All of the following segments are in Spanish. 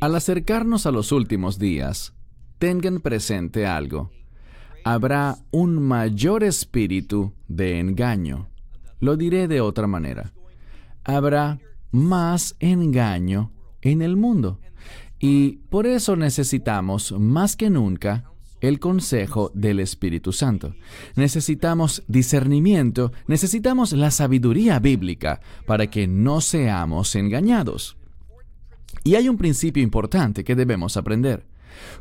Al acercarnos a los últimos días, tengan presente algo. Habrá un mayor espíritu de engaño. Lo diré de otra manera. Habrá más engaño en el mundo. Y por eso necesitamos más que nunca el consejo del Espíritu Santo. Necesitamos discernimiento, necesitamos la sabiduría bíblica para que no seamos engañados. Y hay un principio importante que debemos aprender.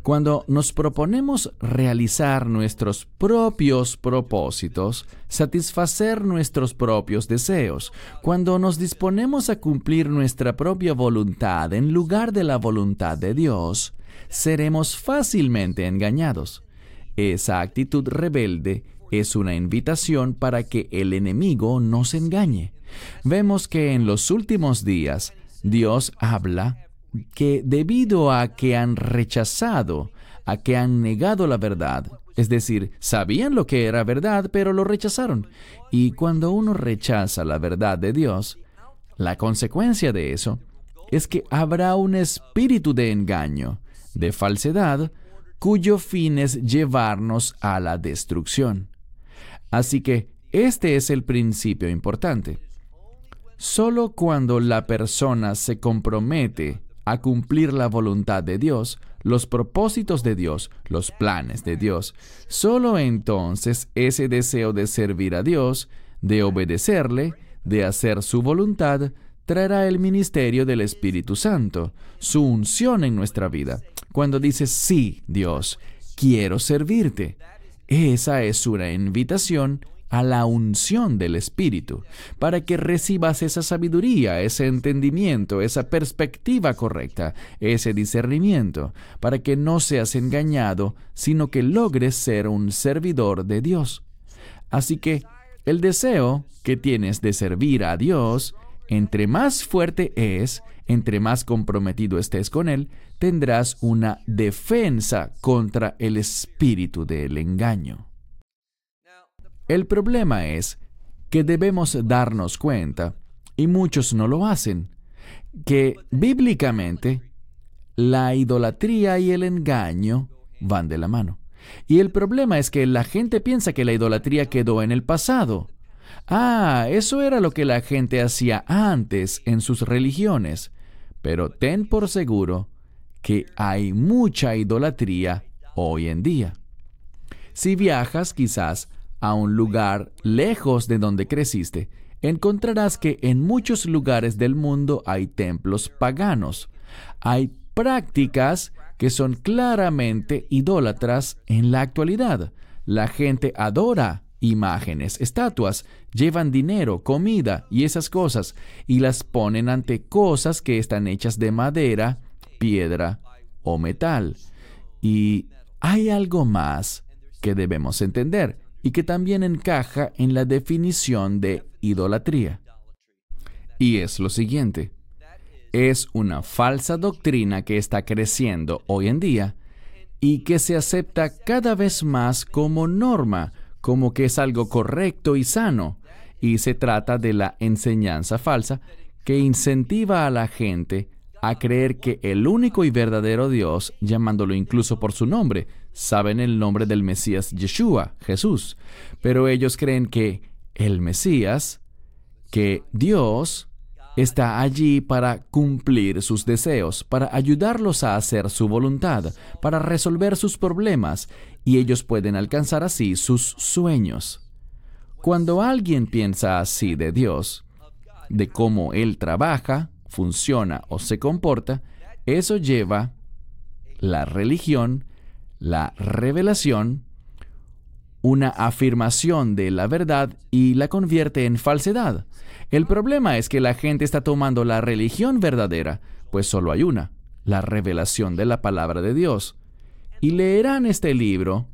Cuando nos proponemos realizar nuestros propios propósitos, satisfacer nuestros propios deseos, cuando nos disponemos a cumplir nuestra propia voluntad en lugar de la voluntad de Dios, seremos fácilmente engañados. Esa actitud rebelde es una invitación para que el enemigo nos engañe. Vemos que en los últimos días Dios habla que debido a que han rechazado, a que han negado la verdad, es decir, sabían lo que era verdad, pero lo rechazaron. Y cuando uno rechaza la verdad de Dios, la consecuencia de eso es que habrá un espíritu de engaño, de falsedad, cuyo fin es llevarnos a la destrucción. Así que este es el principio importante. Solo cuando la persona se compromete a cumplir la voluntad de Dios, los propósitos de Dios, los planes de Dios, solo entonces ese deseo de servir a Dios, de obedecerle, de hacer su voluntad, traerá el ministerio del Espíritu Santo, su unción en nuestra vida. Cuando dices, sí, Dios, quiero servirte, esa es una invitación a la unción del Espíritu, para que recibas esa sabiduría, ese entendimiento, esa perspectiva correcta, ese discernimiento, para que no seas engañado, sino que logres ser un servidor de Dios. Así que el deseo que tienes de servir a Dios, entre más fuerte es, entre más comprometido estés con Él, tendrás una defensa contra el espíritu del engaño. El problema es que debemos darnos cuenta, y muchos no lo hacen, que bíblicamente la idolatría y el engaño van de la mano. Y el problema es que la gente piensa que la idolatría quedó en el pasado. Ah, eso era lo que la gente hacía antes en sus religiones. Pero ten por seguro que hay mucha idolatría hoy en día. Si viajas quizás a un lugar lejos de donde creciste, encontrarás que en muchos lugares del mundo hay templos paganos. Hay prácticas que son claramente idólatras en la actualidad. La gente adora imágenes, estatuas, llevan dinero, comida y esas cosas y las ponen ante cosas que están hechas de madera, piedra o metal. Y hay algo más que debemos entender y que también encaja en la definición de idolatría. Y es lo siguiente. Es una falsa doctrina que está creciendo hoy en día y que se acepta cada vez más como norma, como que es algo correcto y sano. Y se trata de la enseñanza falsa que incentiva a la gente a creer que el único y verdadero Dios, llamándolo incluso por su nombre, saben el nombre del Mesías Yeshua, Jesús, pero ellos creen que el Mesías, que Dios, está allí para cumplir sus deseos, para ayudarlos a hacer su voluntad, para resolver sus problemas, y ellos pueden alcanzar así sus sueños. Cuando alguien piensa así de Dios, de cómo Él trabaja, funciona o se comporta, eso lleva la religión, la revelación, una afirmación de la verdad y la convierte en falsedad. El problema es que la gente está tomando la religión verdadera, pues solo hay una, la revelación de la palabra de Dios. Y leerán este libro,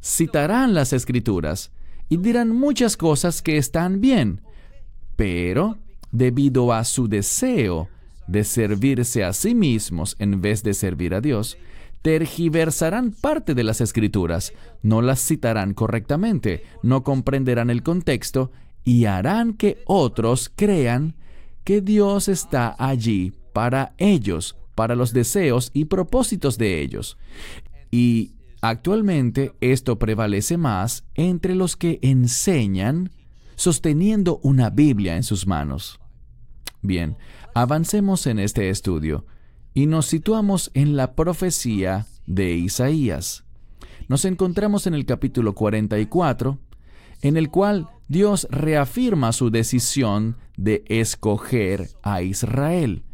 citarán las escrituras y dirán muchas cosas que están bien, pero debido a su deseo de servirse a sí mismos en vez de servir a Dios, tergiversarán parte de las escrituras, no las citarán correctamente, no comprenderán el contexto y harán que otros crean que Dios está allí para ellos, para los deseos y propósitos de ellos. Y actualmente esto prevalece más entre los que enseñan sosteniendo una Biblia en sus manos. Bien, avancemos en este estudio y nos situamos en la profecía de Isaías. Nos encontramos en el capítulo 44, en el cual Dios reafirma su decisión de escoger a Israel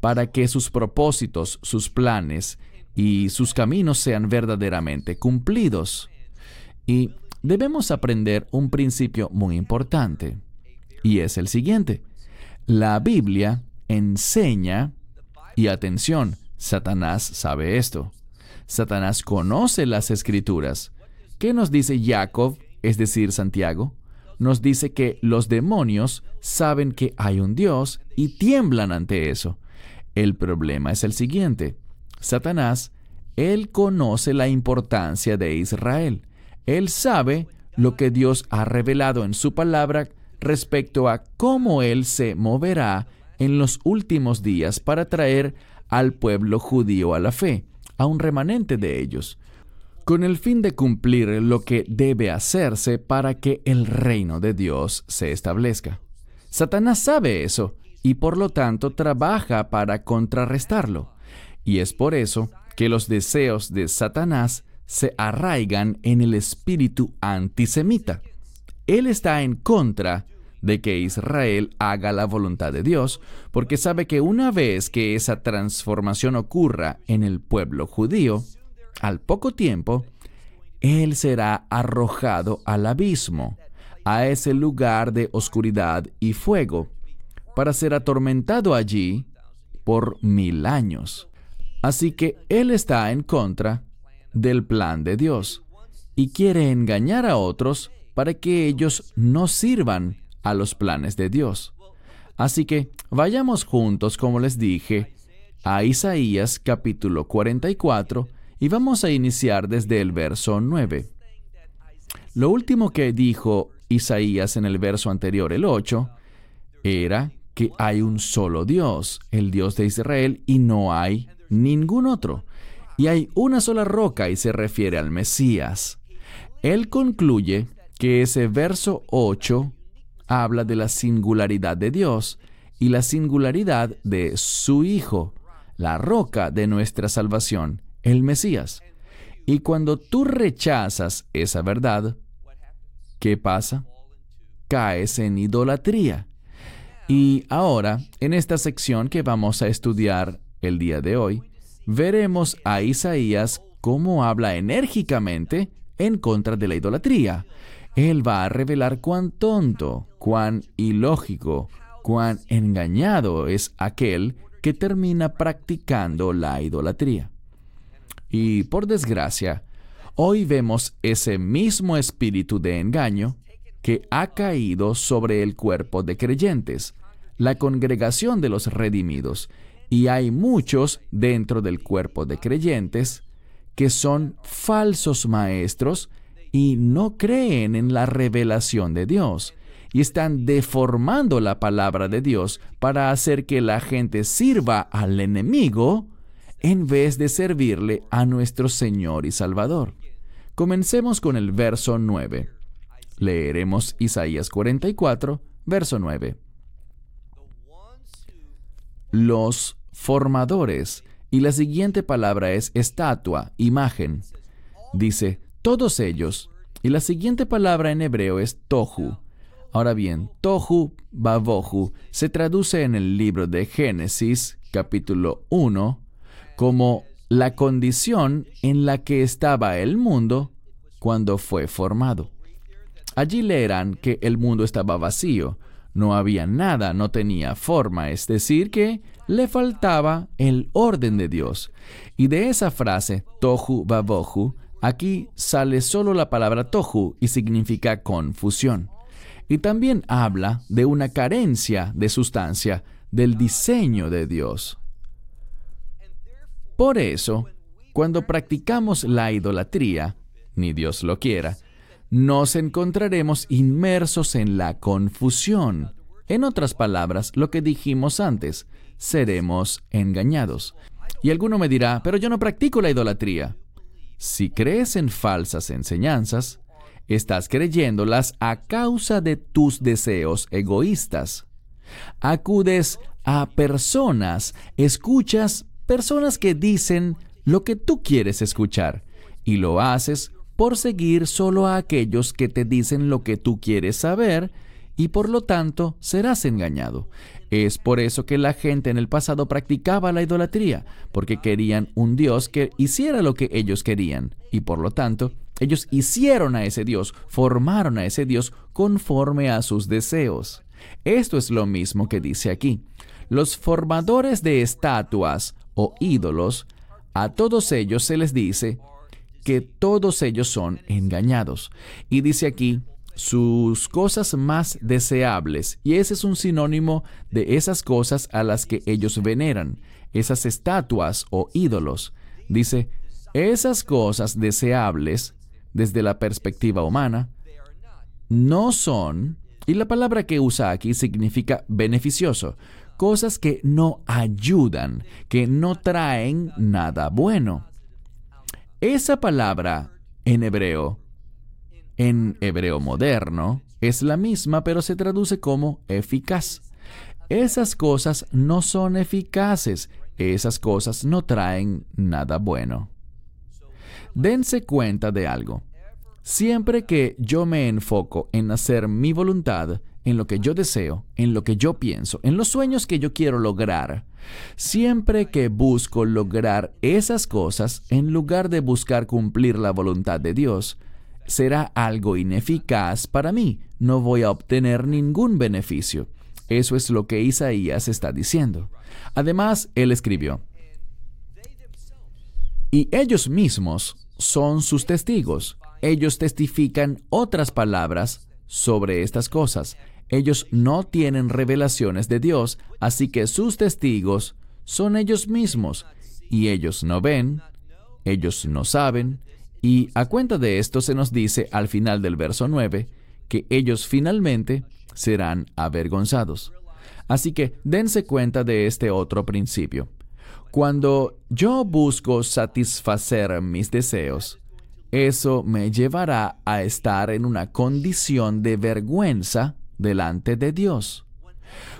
para que sus propósitos, sus planes y sus caminos sean verdaderamente cumplidos. Y debemos aprender un principio muy importante, y es el siguiente. La Biblia enseña, y atención, Satanás sabe esto. Satanás conoce las escrituras. ¿Qué nos dice Jacob, es decir, Santiago? Nos dice que los demonios saben que hay un Dios y tiemblan ante eso. El problema es el siguiente. Satanás, él conoce la importancia de Israel. Él sabe lo que Dios ha revelado en su palabra respecto a cómo Él se moverá en los últimos días para traer al pueblo judío a la fe, a un remanente de ellos, con el fin de cumplir lo que debe hacerse para que el reino de Dios se establezca. Satanás sabe eso y por lo tanto trabaja para contrarrestarlo. Y es por eso que los deseos de Satanás se arraigan en el espíritu antisemita. Él está en contra de que Israel haga la voluntad de Dios, porque sabe que una vez que esa transformación ocurra en el pueblo judío, al poco tiempo, Él será arrojado al abismo, a ese lugar de oscuridad y fuego, para ser atormentado allí por mil años. Así que Él está en contra del plan de Dios y quiere engañar a otros para que ellos no sirvan a los planes de Dios. Así que vayamos juntos, como les dije, a Isaías capítulo 44 y vamos a iniciar desde el verso 9. Lo último que dijo Isaías en el verso anterior, el 8, era que hay un solo Dios, el Dios de Israel, y no hay ningún otro. Y hay una sola roca y se refiere al Mesías. Él concluye que ese verso 8 habla de la singularidad de Dios y la singularidad de su Hijo, la roca de nuestra salvación, el Mesías. Y cuando tú rechazas esa verdad, ¿qué pasa? Caes en idolatría. Y ahora, en esta sección que vamos a estudiar el día de hoy, veremos a Isaías cómo habla enérgicamente en contra de la idolatría. Él va a revelar cuán tonto, cuán ilógico, cuán engañado es aquel que termina practicando la idolatría. Y por desgracia, hoy vemos ese mismo espíritu de engaño que ha caído sobre el cuerpo de creyentes, la congregación de los redimidos, y hay muchos dentro del cuerpo de creyentes que son falsos maestros y no creen en la revelación de Dios y están deformando la palabra de Dios para hacer que la gente sirva al enemigo en vez de servirle a nuestro Señor y Salvador. Comencemos con el verso 9. Leeremos Isaías 44, verso 9. Los formadores, y la siguiente palabra es estatua, imagen. Dice, todos ellos, y la siguiente palabra en hebreo es tohu. Ahora bien, tohu babohu se traduce en el libro de Génesis, capítulo 1, como la condición en la que estaba el mundo cuando fue formado. Allí leerán que el mundo estaba vacío, no había nada, no tenía forma, es decir, que le faltaba el orden de Dios. Y de esa frase, tohu babohu, aquí sale solo la palabra tohu y significa confusión. Y también habla de una carencia de sustancia del diseño de Dios. Por eso, cuando practicamos la idolatría, ni Dios lo quiera, nos encontraremos inmersos en la confusión, En otras palabras, lo que dijimos antes, seremos engañados. Y alguno me dirá, pero yo no practico la idolatría. Si crees en falsas enseñanzas, estás creyéndolas a causa de tus deseos egoístas. Acudes a personas, escuchas personas que dicen lo que tú quieres escuchar y lo haces por seguir solo a aquellos que te dicen lo que tú quieres saber y por lo tanto serás engañado. Es por eso que la gente en el pasado practicaba la idolatría, porque querían un Dios que hiciera lo que ellos querían, y por lo tanto ellos hicieron a ese Dios, formaron a ese Dios conforme a sus deseos. Esto es lo mismo que dice aquí. Los formadores de estatuas o ídolos, a todos ellos se les dice que todos ellos son engañados. Y dice aquí, sus cosas más deseables, y ese es un sinónimo de esas cosas a las que ellos veneran, esas estatuas o ídolos. Dice, esas cosas deseables, desde la perspectiva humana, no son, y la palabra que usa aquí significa beneficioso, cosas que no ayudan, que no traen nada bueno. Esa palabra en hebreo, en hebreo moderno, es la misma, pero se traduce como eficaz. Esas cosas no son eficaces, esas cosas no traen nada bueno. Dense cuenta de algo. Siempre que yo me enfoco en hacer mi voluntad, en lo que yo deseo, en lo que yo pienso, en los sueños que yo quiero lograr. Siempre que busco lograr esas cosas, en lugar de buscar cumplir la voluntad de Dios, será algo ineficaz para mí. No voy a obtener ningún beneficio. Eso es lo que Isaías está diciendo. Además, él escribió, y ellos mismos son sus testigos. Ellos testifican otras palabras sobre estas cosas. Ellos no tienen revelaciones de Dios, así que sus testigos son ellos mismos, y ellos no ven, ellos no saben, y a cuenta de esto se nos dice al final del verso 9 que ellos finalmente serán avergonzados. Así que dense cuenta de este otro principio. Cuando yo busco satisfacer mis deseos, eso me llevará a estar en una condición de vergüenza delante de Dios.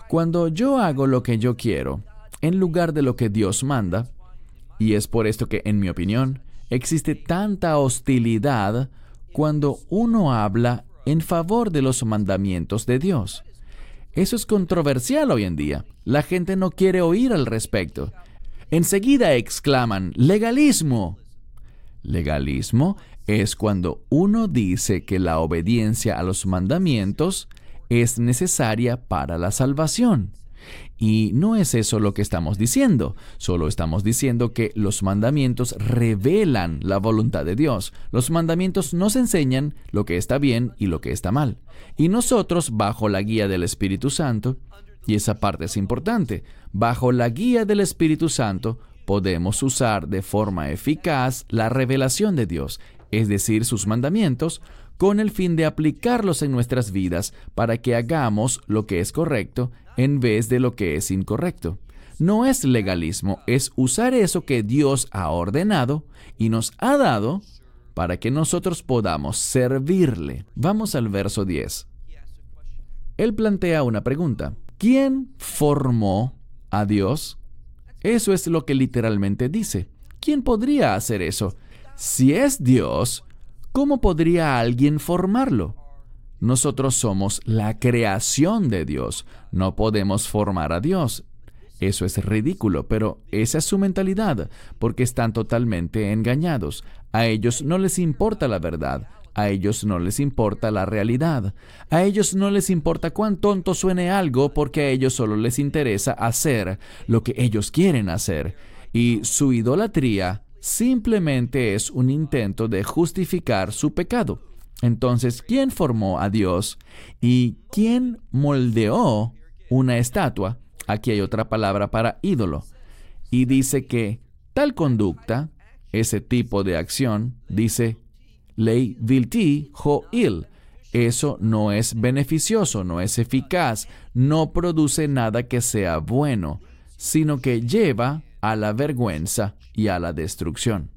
Cuando yo hago lo que yo quiero, en lugar de lo que Dios manda, y es por esto que, en mi opinión, existe tanta hostilidad cuando uno habla en favor de los mandamientos de Dios. Eso es controversial hoy en día. La gente no quiere oír al respecto. Enseguida exclaman, legalismo. Legalismo es cuando uno dice que la obediencia a los mandamientos es necesaria para la salvación. Y no es eso lo que estamos diciendo, solo estamos diciendo que los mandamientos revelan la voluntad de Dios. Los mandamientos nos enseñan lo que está bien y lo que está mal. Y nosotros, bajo la guía del Espíritu Santo, y esa parte es importante, bajo la guía del Espíritu Santo, podemos usar de forma eficaz la revelación de Dios, es decir, sus mandamientos, con el fin de aplicarlos en nuestras vidas para que hagamos lo que es correcto en vez de lo que es incorrecto. No es legalismo, es usar eso que Dios ha ordenado y nos ha dado para que nosotros podamos servirle. Vamos al verso 10. Él plantea una pregunta. ¿Quién formó a Dios? Eso es lo que literalmente dice. ¿Quién podría hacer eso? Si es Dios, ¿Cómo podría alguien formarlo? Nosotros somos la creación de Dios, no podemos formar a Dios. Eso es ridículo, pero esa es su mentalidad, porque están totalmente engañados. A ellos no les importa la verdad, a ellos no les importa la realidad, a ellos no les importa cuán tonto suene algo, porque a ellos solo les interesa hacer lo que ellos quieren hacer. Y su idolatría simplemente es un intento de justificar su pecado. Entonces, ¿quién formó a Dios y quién moldeó una estatua? Aquí hay otra palabra para ídolo. Y dice que tal conducta, ese tipo de acción, dice ley vilti ho il, eso no es beneficioso, no es eficaz, no produce nada que sea bueno, sino que lleva a la vergüenza y a la destrucción.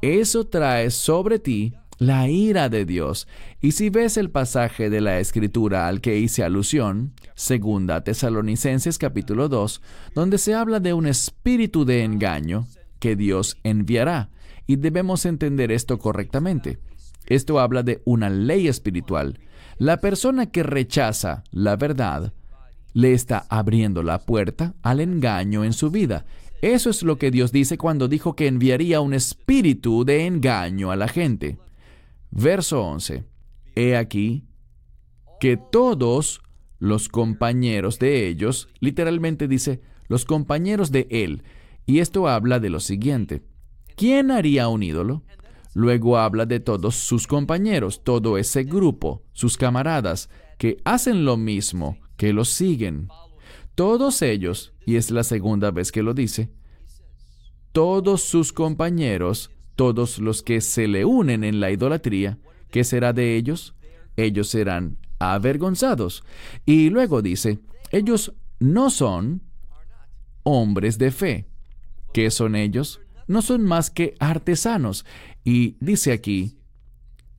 Eso trae sobre ti la ira de Dios. Y si ves el pasaje de la escritura al que hice alusión, segunda Tesalonicenses capítulo 2, donde se habla de un espíritu de engaño que Dios enviará, y debemos entender esto correctamente. Esto habla de una ley espiritual. La persona que rechaza la verdad le está abriendo la puerta al engaño en su vida. Eso es lo que Dios dice cuando dijo que enviaría un espíritu de engaño a la gente. Verso 11. He aquí que todos los compañeros de ellos, literalmente dice, los compañeros de él, y esto habla de lo siguiente. ¿Quién haría un ídolo? Luego habla de todos sus compañeros, todo ese grupo, sus camaradas, que hacen lo mismo, que los siguen. Todos ellos, y es la segunda vez que lo dice, todos sus compañeros todos los que se le unen en la idolatría, ¿qué será de ellos? Ellos serán avergonzados. Y luego dice, ellos no son hombres de fe. ¿Qué son ellos? No son más que artesanos. Y dice aquí,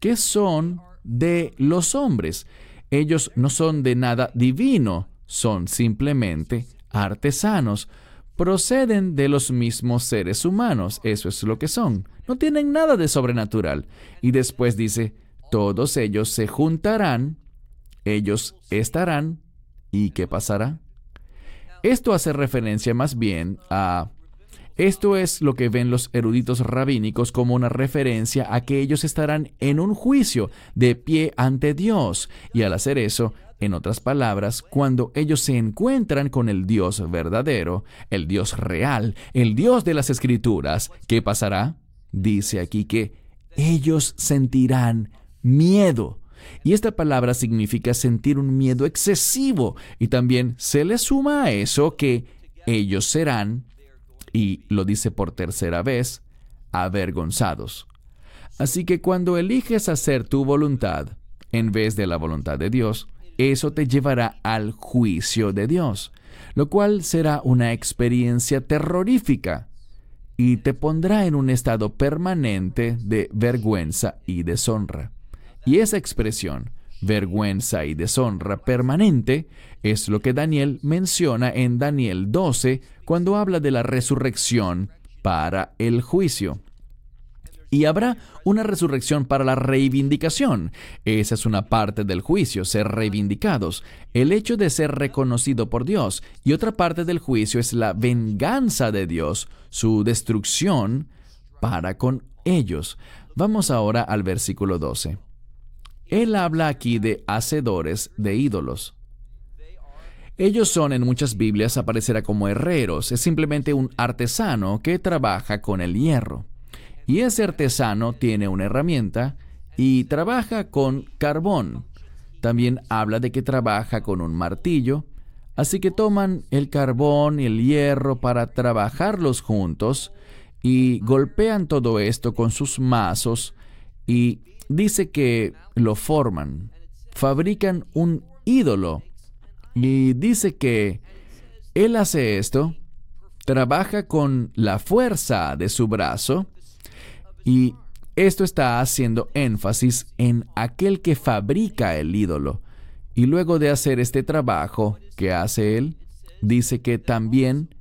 ¿qué son de los hombres? Ellos no son de nada divino, son simplemente artesanos proceden de los mismos seres humanos, eso es lo que son, no tienen nada de sobrenatural. Y después dice, todos ellos se juntarán, ellos estarán, ¿y qué pasará? Esto hace referencia más bien a... Esto es lo que ven los eruditos rabínicos como una referencia a que ellos estarán en un juicio de pie ante Dios, y al hacer eso, en otras palabras, cuando ellos se encuentran con el Dios verdadero, el Dios real, el Dios de las Escrituras, ¿qué pasará? Dice aquí que ellos sentirán miedo. Y esta palabra significa sentir un miedo excesivo. Y también se le suma a eso que ellos serán, y lo dice por tercera vez, avergonzados. Así que cuando eliges hacer tu voluntad en vez de la voluntad de Dios, eso te llevará al juicio de Dios, lo cual será una experiencia terrorífica y te pondrá en un estado permanente de vergüenza y deshonra. Y esa expresión, vergüenza y deshonra permanente, es lo que Daniel menciona en Daniel 12 cuando habla de la resurrección para el juicio y habrá una resurrección para la reivindicación. Esa es una parte del juicio, ser reivindicados, el hecho de ser reconocido por Dios. Y otra parte del juicio es la venganza de Dios, su destrucción para con ellos. Vamos ahora al versículo 12. Él habla aquí de hacedores de ídolos. Ellos son en muchas Biblias aparecerá como herreros, es simplemente un artesano que trabaja con el hierro. Y ese artesano tiene una herramienta y trabaja con carbón. También habla de que trabaja con un martillo. Así que toman el carbón y el hierro para trabajarlos juntos y golpean todo esto con sus mazos y dice que lo forman, fabrican un ídolo y dice que él hace esto, trabaja con la fuerza de su brazo y esto está haciendo énfasis en aquel que fabrica el ídolo. Y luego de hacer este trabajo que hace él, dice que también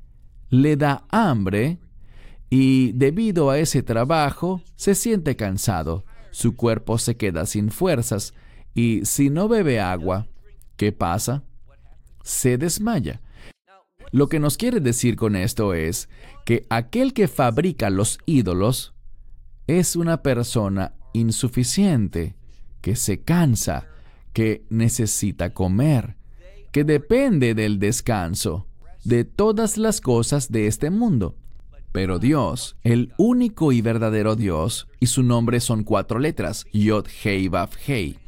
le da hambre y debido a ese trabajo se siente cansado, su cuerpo se queda sin fuerzas y si no bebe agua, ¿qué pasa? Se desmaya. Lo que nos quiere decir con esto es que aquel que fabrica los ídolos es una persona insuficiente, que se cansa, que necesita comer, que depende del descanso, de todas las cosas de este mundo. Pero Dios, el único y verdadero Dios, y su nombre son cuatro letras, Yod Hei Vav Hei,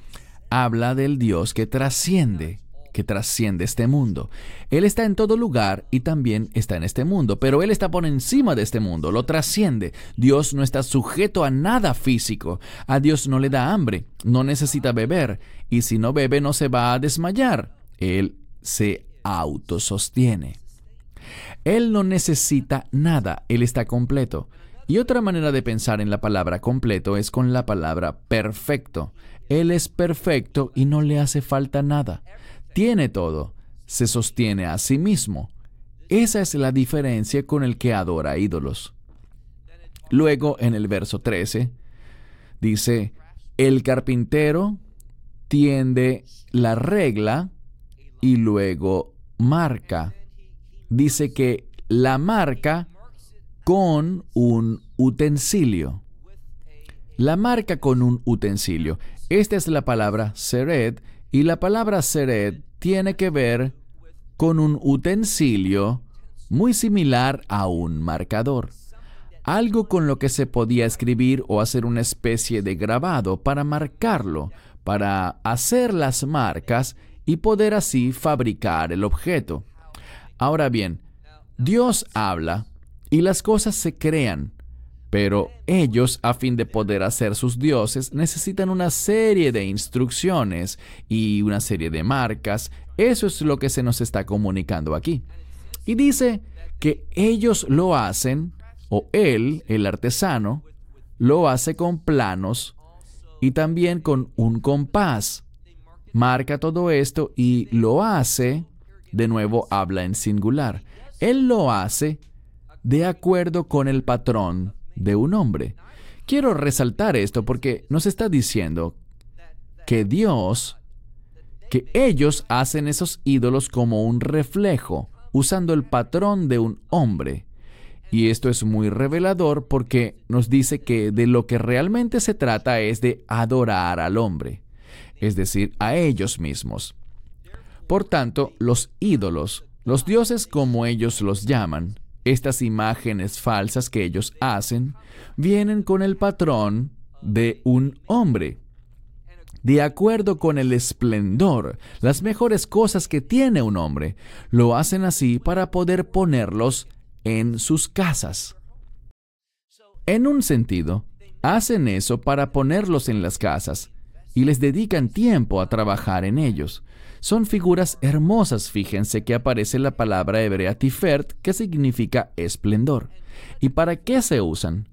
habla del Dios que trasciende, que trasciende este mundo. Él está en todo lugar y también está en este mundo, pero Él está por encima de este mundo, lo trasciende. Dios no está sujeto a nada físico. A Dios no le da hambre, no necesita beber, y si no bebe no se va a desmayar. Él se autosostiene. Él no necesita nada, Él está completo. Y otra manera de pensar en la palabra completo es con la palabra perfecto. Él es perfecto y no le hace falta nada. Tiene todo. Se sostiene a sí mismo. Esa es la diferencia con el que adora ídolos. Luego, en el verso 13, dice, el carpintero tiende la regla y luego marca. Dice que la marca con un utensilio. La marca con un utensilio. Esta es la palabra sered y la palabra sered tiene que ver con un utensilio muy similar a un marcador. Algo con lo que se podía escribir o hacer una especie de grabado para marcarlo, para hacer las marcas y poder así fabricar el objeto. Ahora bien, Dios habla y las cosas se crean. Pero ellos, a fin de poder hacer sus dioses, necesitan una serie de instrucciones y una serie de marcas. Eso es lo que se nos está comunicando aquí. Y dice que ellos lo hacen, o él, el artesano, lo hace con planos y también con un compás. Marca todo esto y lo hace, de nuevo habla en singular, él lo hace de acuerdo con el patrón de un hombre. Quiero resaltar esto porque nos está diciendo que Dios, que ellos hacen esos ídolos como un reflejo, usando el patrón de un hombre. Y esto es muy revelador porque nos dice que de lo que realmente se trata es de adorar al hombre, es decir, a ellos mismos. Por tanto, los ídolos, los dioses como ellos los llaman, estas imágenes falsas que ellos hacen vienen con el patrón de un hombre. De acuerdo con el esplendor, las mejores cosas que tiene un hombre, lo hacen así para poder ponerlos en sus casas. En un sentido, hacen eso para ponerlos en las casas y les dedican tiempo a trabajar en ellos. Son figuras hermosas, fíjense que aparece la palabra hebrea tifert, que significa esplendor. ¿Y para qué se usan?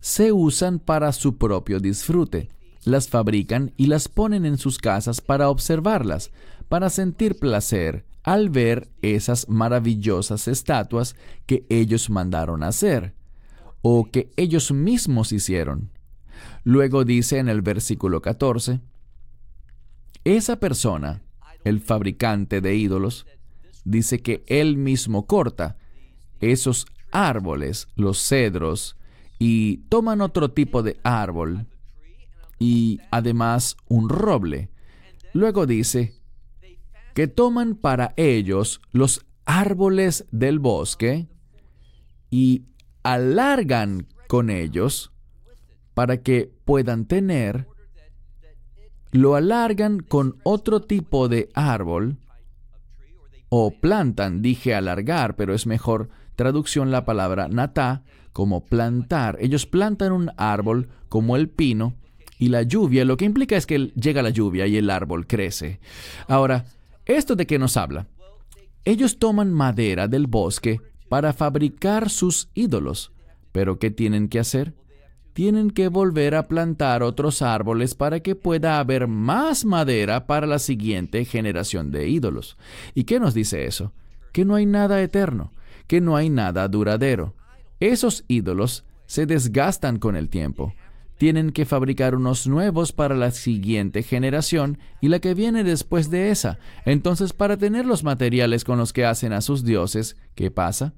Se usan para su propio disfrute. Las fabrican y las ponen en sus casas para observarlas, para sentir placer al ver esas maravillosas estatuas que ellos mandaron hacer o que ellos mismos hicieron. Luego dice en el versículo 14, esa persona el fabricante de ídolos, dice que él mismo corta esos árboles, los cedros, y toman otro tipo de árbol y además un roble. Luego dice que toman para ellos los árboles del bosque y alargan con ellos para que puedan tener lo alargan con otro tipo de árbol o plantan, dije alargar, pero es mejor traducción la palabra natá como plantar. Ellos plantan un árbol como el pino y la lluvia, lo que implica es que llega la lluvia y el árbol crece. Ahora, ¿esto de qué nos habla? Ellos toman madera del bosque para fabricar sus ídolos. ¿Pero qué tienen que hacer? Tienen que volver a plantar otros árboles para que pueda haber más madera para la siguiente generación de ídolos. ¿Y qué nos dice eso? Que no hay nada eterno, que no hay nada duradero. Esos ídolos se desgastan con el tiempo. Tienen que fabricar unos nuevos para la siguiente generación y la que viene después de esa. Entonces, para tener los materiales con los que hacen a sus dioses, ¿qué pasa?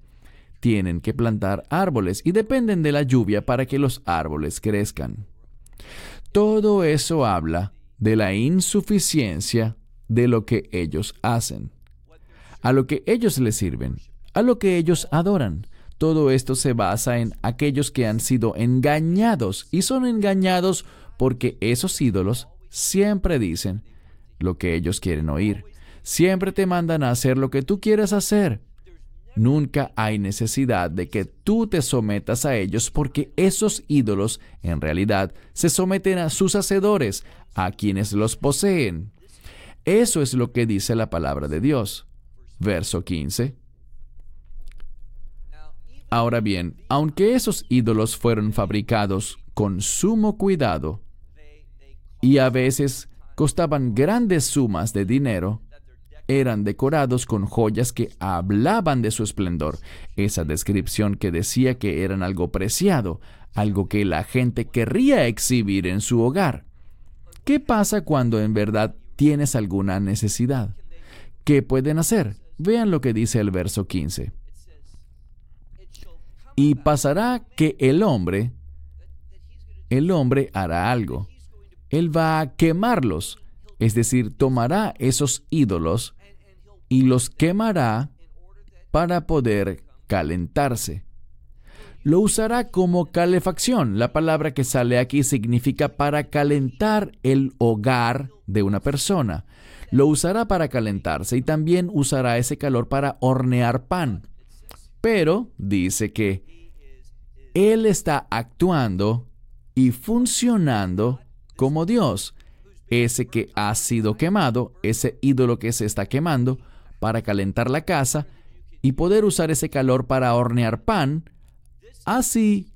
Tienen que plantar árboles y dependen de la lluvia para que los árboles crezcan. Todo eso habla de la insuficiencia de lo que ellos hacen, a lo que ellos les sirven, a lo que ellos adoran. Todo esto se basa en aquellos que han sido engañados y son engañados porque esos ídolos siempre dicen lo que ellos quieren oír. siempre te mandan a hacer lo que tú quieres hacer. Nunca hay necesidad de que tú te sometas a ellos porque esos ídolos en realidad se someten a sus hacedores, a quienes los poseen. Eso es lo que dice la palabra de Dios. Verso 15. Ahora bien, aunque esos ídolos fueron fabricados con sumo cuidado y a veces costaban grandes sumas de dinero, eran decorados con joyas que hablaban de su esplendor, esa descripción que decía que eran algo preciado, algo que la gente querría exhibir en su hogar. ¿Qué pasa cuando en verdad tienes alguna necesidad? ¿Qué pueden hacer? Vean lo que dice el verso 15. Y pasará que el hombre, el hombre hará algo. Él va a quemarlos, es decir, tomará esos ídolos y los quemará para poder calentarse. Lo usará como calefacción. La palabra que sale aquí significa para calentar el hogar de una persona. Lo usará para calentarse y también usará ese calor para hornear pan. Pero dice que Él está actuando y funcionando como Dios. Ese que ha sido quemado, ese ídolo que se está quemando, para calentar la casa y poder usar ese calor para hornear pan, así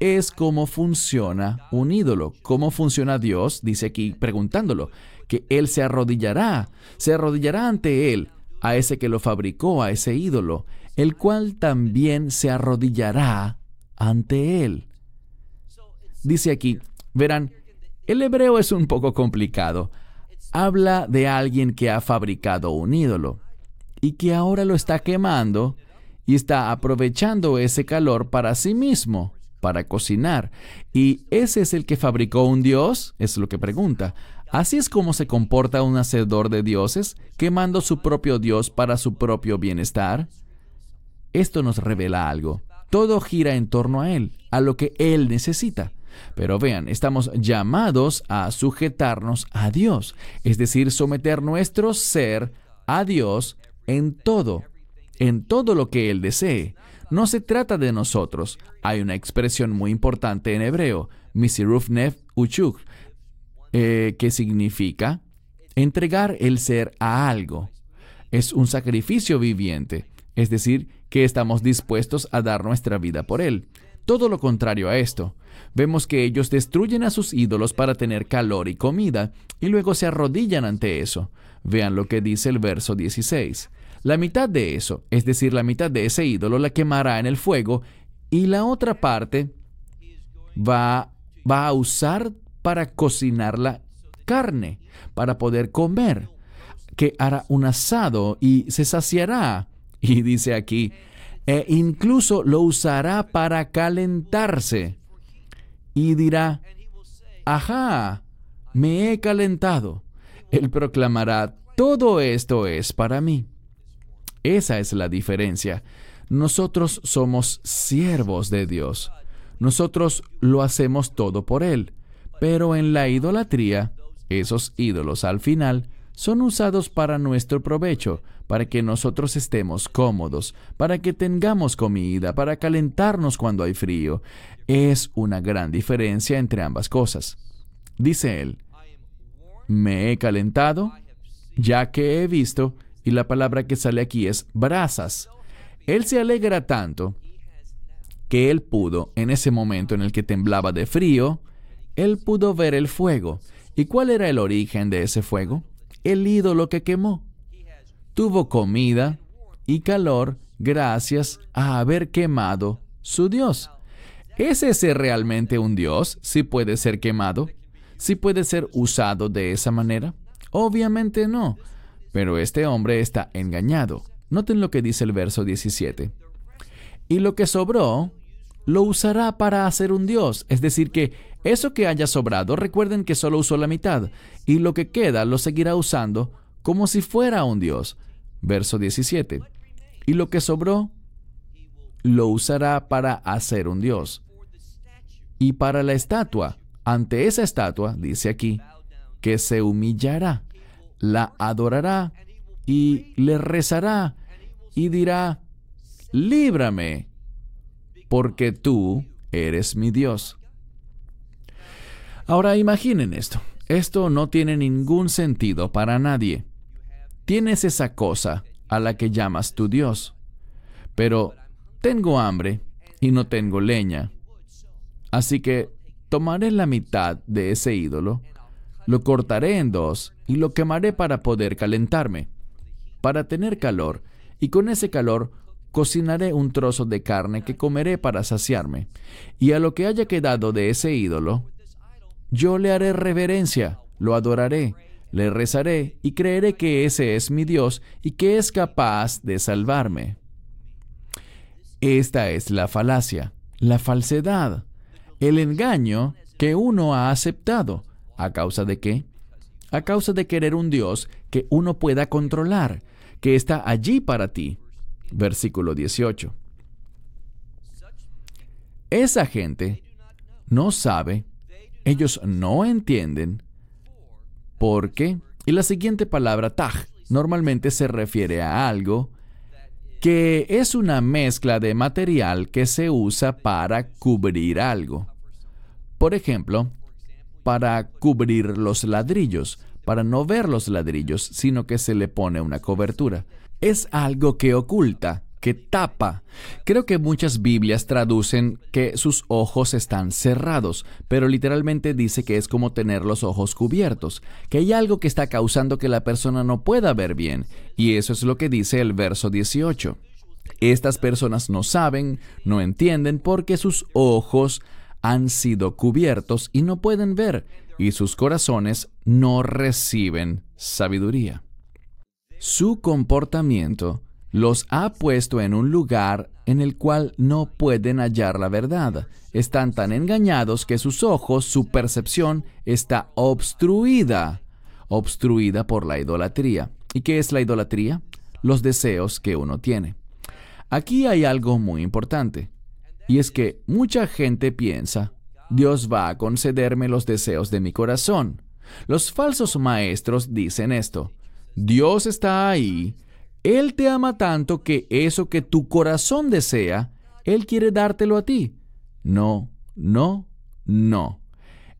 es como funciona un ídolo. ¿Cómo funciona Dios? Dice aquí preguntándolo, que Él se arrodillará, se arrodillará ante Él, a ese que lo fabricó, a ese ídolo, el cual también se arrodillará ante Él. Dice aquí, verán, el hebreo es un poco complicado. Habla de alguien que ha fabricado un ídolo y que ahora lo está quemando y está aprovechando ese calor para sí mismo, para cocinar. ¿Y ese es el que fabricó un dios? Es lo que pregunta. Así es como se comporta un hacedor de dioses, quemando su propio dios para su propio bienestar. Esto nos revela algo. Todo gira en torno a él, a lo que él necesita. Pero vean, estamos llamados a sujetarnos a Dios, es decir, someter nuestro ser a Dios en todo, en todo lo que Él desee. No se trata de nosotros. Hay una expresión muy importante en hebreo, misirufnef uchuk, eh, que significa entregar el ser a algo. Es un sacrificio viviente, es decir, que estamos dispuestos a dar nuestra vida por Él. Todo lo contrario a esto. Vemos que ellos destruyen a sus ídolos para tener calor y comida, y luego se arrodillan ante eso. Vean lo que dice el verso 16. La mitad de eso, es decir, la mitad de ese ídolo, la quemará en el fuego y la otra parte va, va a usar para cocinar la carne, para poder comer, que hará un asado y se saciará. Y dice aquí, e incluso lo usará para calentarse. Y dirá, ajá, me he calentado. Él proclamará, todo esto es para mí. Esa es la diferencia. Nosotros somos siervos de Dios. Nosotros lo hacemos todo por Él. Pero en la idolatría, esos ídolos al final son usados para nuestro provecho, para que nosotros estemos cómodos, para que tengamos comida, para calentarnos cuando hay frío. Es una gran diferencia entre ambas cosas. Dice él, me he calentado, ya que he visto y la palabra que sale aquí es brasas. Él se alegra tanto que él pudo, en ese momento en el que temblaba de frío, él pudo ver el fuego. ¿Y cuál era el origen de ese fuego? El ídolo que quemó. Tuvo comida y calor gracias a haber quemado su Dios. ¿Es ese realmente un Dios si puede ser quemado? ¿Si puede ser usado de esa manera? Obviamente no. Pero este hombre está engañado. Noten lo que dice el verso 17. Y lo que sobró, lo usará para hacer un Dios. Es decir, que eso que haya sobrado, recuerden que solo usó la mitad, y lo que queda lo seguirá usando como si fuera un Dios. Verso 17. Y lo que sobró, lo usará para hacer un Dios. Y para la estatua, ante esa estatua, dice aquí, que se humillará la adorará y le rezará y dirá, líbrame, porque tú eres mi Dios. Ahora imaginen esto. Esto no tiene ningún sentido para nadie. Tienes esa cosa a la que llamas tu Dios. Pero tengo hambre y no tengo leña. Así que tomaré la mitad de ese ídolo, lo cortaré en dos y lo quemaré para poder calentarme, para tener calor, y con ese calor cocinaré un trozo de carne que comeré para saciarme, y a lo que haya quedado de ese ídolo, yo le haré reverencia, lo adoraré, le rezaré y creeré que ese es mi Dios y que es capaz de salvarme. Esta es la falacia, la falsedad, el engaño que uno ha aceptado. ¿A causa de qué? A causa de querer un Dios que uno pueda controlar, que está allí para ti. Versículo 18. Esa gente no sabe, ellos no entienden por qué. Y la siguiente palabra, taj, normalmente se refiere a algo que es una mezcla de material que se usa para cubrir algo. Por ejemplo, para cubrir los ladrillos, para no ver los ladrillos, sino que se le pone una cobertura. Es algo que oculta, que tapa. Creo que muchas Biblias traducen que sus ojos están cerrados, pero literalmente dice que es como tener los ojos cubiertos, que hay algo que está causando que la persona no pueda ver bien, y eso es lo que dice el verso 18. Estas personas no saben, no entienden porque sus ojos han sido cubiertos y no pueden ver, y sus corazones no reciben sabiduría. Su comportamiento los ha puesto en un lugar en el cual no pueden hallar la verdad. Están tan engañados que sus ojos, su percepción está obstruida, obstruida por la idolatría. ¿Y qué es la idolatría? Los deseos que uno tiene. Aquí hay algo muy importante. Y es que mucha gente piensa, Dios va a concederme los deseos de mi corazón. Los falsos maestros dicen esto, Dios está ahí, Él te ama tanto que eso que tu corazón desea, Él quiere dártelo a ti. No, no, no.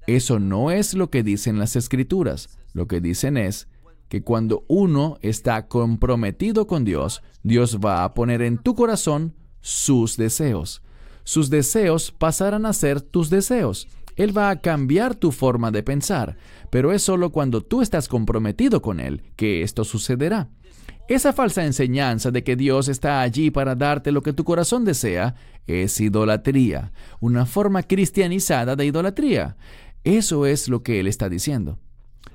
Eso no es lo que dicen las escrituras. Lo que dicen es que cuando uno está comprometido con Dios, Dios va a poner en tu corazón sus deseos sus deseos pasarán a ser tus deseos. Él va a cambiar tu forma de pensar, pero es solo cuando tú estás comprometido con Él que esto sucederá. Esa falsa enseñanza de que Dios está allí para darte lo que tu corazón desea es idolatría, una forma cristianizada de idolatría. Eso es lo que Él está diciendo.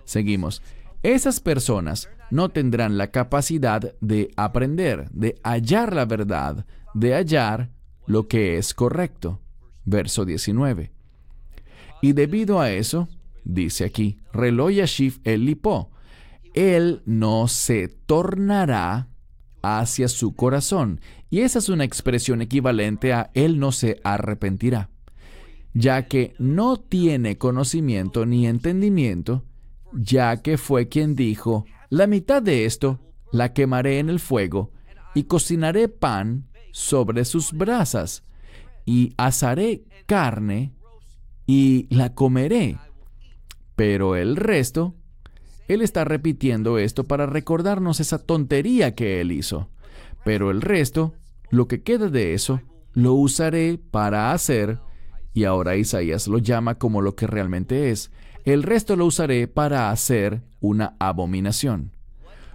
Seguimos. Esas personas no tendrán la capacidad de aprender, de hallar la verdad, de hallar lo que es correcto. Verso 19. Y debido a eso, dice aquí, Relo Yashiv el Lipo, él no se tornará hacia su corazón. Y esa es una expresión equivalente a él no se arrepentirá, ya que no tiene conocimiento ni entendimiento, ya que fue quien dijo, la mitad de esto la quemaré en el fuego y cocinaré pan sobre sus brasas, y asaré carne y la comeré. Pero el resto, él está repitiendo esto para recordarnos esa tontería que él hizo. Pero el resto, lo que queda de eso, lo usaré para hacer, y ahora Isaías lo llama como lo que realmente es, el resto lo usaré para hacer una abominación.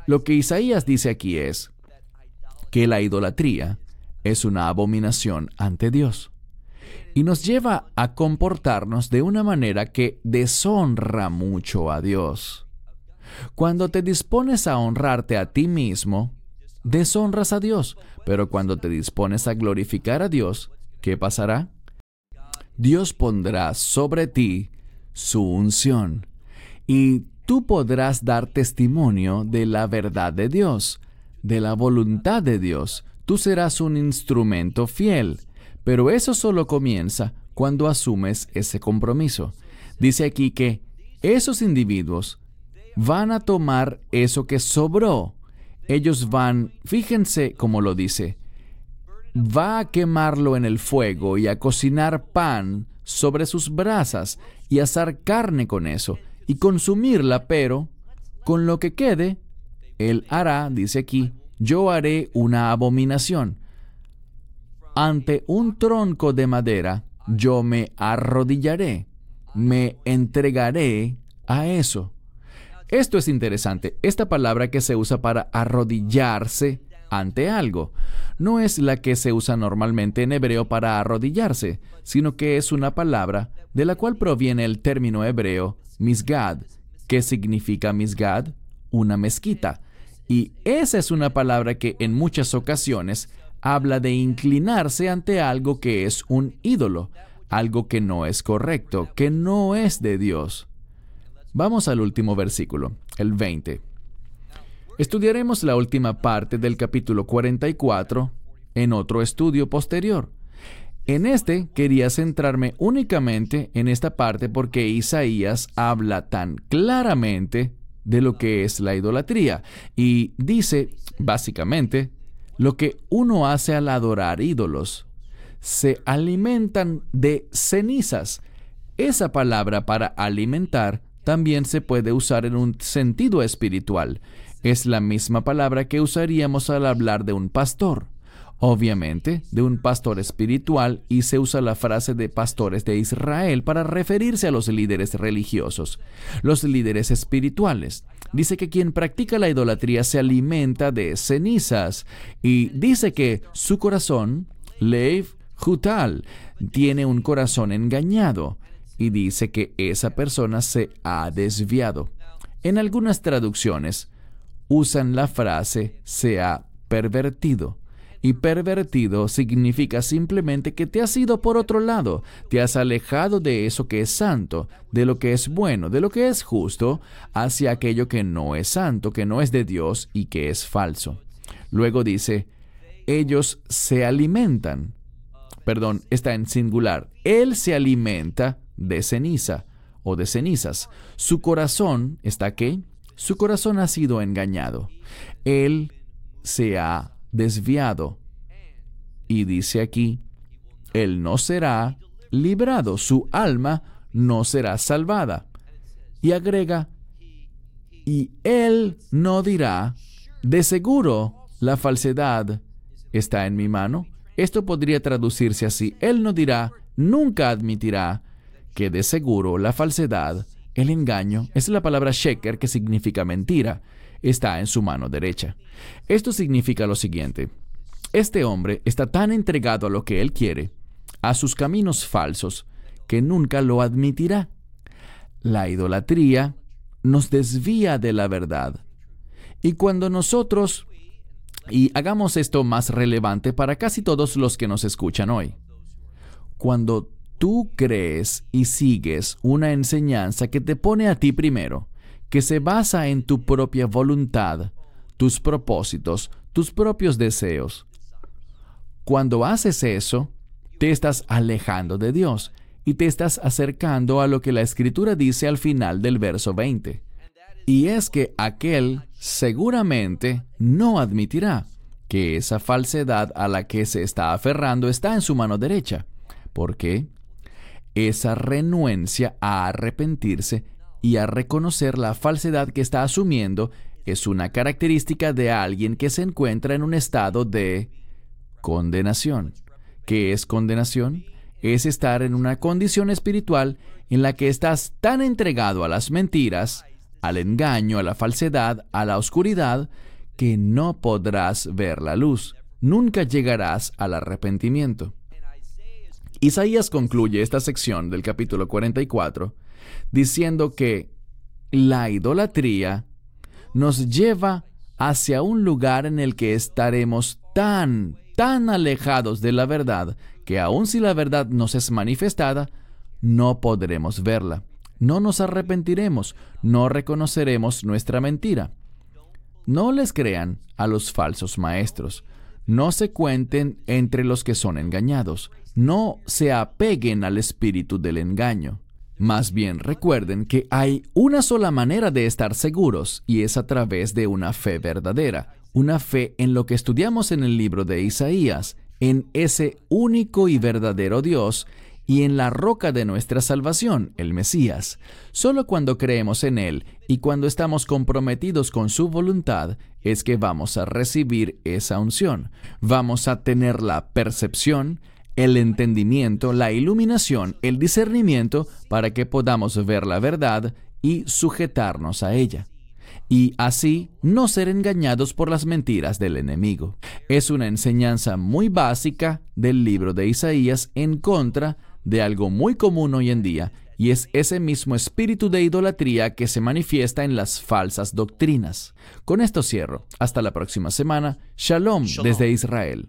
Lo que Isaías dice aquí es que la idolatría es una abominación ante Dios y nos lleva a comportarnos de una manera que deshonra mucho a Dios. Cuando te dispones a honrarte a ti mismo, deshonras a Dios, pero cuando te dispones a glorificar a Dios, ¿qué pasará? Dios pondrá sobre ti su unción y tú podrás dar testimonio de la verdad de Dios, de la voluntad de Dios, tú serás un instrumento fiel. Pero eso solo comienza cuando asumes ese compromiso. Dice aquí que esos individuos van a tomar eso que sobró ellos van, fíjense cómo lo dice, va a quemarlo en el fuego y a cocinar pan sobre sus brasas y asar carne con eso y consumirla, pero con lo que quede, él hará, dice aquí, yo haré una abominación. Ante un tronco de madera, yo me arrodillaré, me entregaré a eso. Esto es interesante. Esta palabra que se usa para arrodillarse ante algo no es la que se usa normalmente en hebreo para arrodillarse, sino que es una palabra de la cual proviene el término hebreo misgad, que significa misgad, una mezquita. Y esa es una palabra que en muchas ocasiones habla de inclinarse ante algo que es un ídolo, algo que no es correcto, que no es de Dios. Vamos al último versículo, el 20. Estudiaremos la última parte del capítulo 44 en otro estudio posterior. En este quería centrarme únicamente en esta parte porque Isaías habla tan claramente de lo que es la idolatría y dice, básicamente, lo que uno hace al adorar ídolos. Se alimentan de cenizas. Esa palabra para alimentar también se puede usar en un sentido espiritual. Es la misma palabra que usaríamos al hablar de un pastor. Obviamente, de un pastor espiritual y se usa la frase de pastores de Israel para referirse a los líderes religiosos, los líderes espirituales. Dice que quien practica la idolatría se alimenta de cenizas y dice que su corazón, Lev Hutal, tiene un corazón engañado y dice que esa persona se ha desviado. En algunas traducciones usan la frase se ha pervertido. Y pervertido significa simplemente que te has ido por otro lado, te has alejado de eso que es santo, de lo que es bueno, de lo que es justo, hacia aquello que no es santo, que no es de Dios y que es falso. Luego dice, ellos se alimentan. Perdón, está en singular. Él se alimenta de ceniza o de cenizas. Su corazón está qué? Su corazón ha sido engañado. Él se ha desviado. Y dice aquí, Él no será librado, su alma no será salvada. Y agrega, y Él no dirá, de seguro la falsedad está en mi mano. Esto podría traducirse así, Él no dirá, nunca admitirá que de seguro la falsedad, el engaño, es la palabra sheker que significa mentira, está en su mano derecha. Esto significa lo siguiente. Este hombre está tan entregado a lo que él quiere, a sus caminos falsos, que nunca lo admitirá. La idolatría nos desvía de la verdad. Y cuando nosotros, y hagamos esto más relevante para casi todos los que nos escuchan hoy, cuando tú crees y sigues una enseñanza que te pone a ti primero, que se basa en tu propia voluntad, tus propósitos, tus propios deseos. Cuando haces eso, te estás alejando de Dios y te estás acercando a lo que la Escritura dice al final del verso 20. Y es que aquel seguramente no admitirá que esa falsedad a la que se está aferrando está en su mano derecha. ¿Por qué? Esa renuencia a arrepentirse y a reconocer la falsedad que está asumiendo es una característica de alguien que se encuentra en un estado de condenación. ¿Qué es condenación? Es estar en una condición espiritual en la que estás tan entregado a las mentiras, al engaño, a la falsedad, a la oscuridad, que no podrás ver la luz. Nunca llegarás al arrepentimiento. Isaías concluye esta sección del capítulo 44 diciendo que la idolatría nos lleva hacia un lugar en el que estaremos tan, tan alejados de la verdad que aun si la verdad nos es manifestada, no podremos verla. No nos arrepentiremos, no reconoceremos nuestra mentira. No les crean a los falsos maestros. No se cuenten entre los que son engañados. No se apeguen al espíritu del engaño. Más bien recuerden que hay una sola manera de estar seguros y es a través de una fe verdadera, una fe en lo que estudiamos en el libro de Isaías, en ese único y verdadero Dios y en la roca de nuestra salvación, el Mesías. Solo cuando creemos en Él y cuando estamos comprometidos con su voluntad es que vamos a recibir esa unción. Vamos a tener la percepción, el entendimiento, la iluminación, el discernimiento para que podamos ver la verdad y sujetarnos a ella y así no ser engañados por las mentiras del enemigo. Es una enseñanza muy básica del libro de Isaías en contra de algo muy común hoy en día, y es ese mismo espíritu de idolatría que se manifiesta en las falsas doctrinas. Con esto cierro. Hasta la próxima semana. Shalom, desde Israel.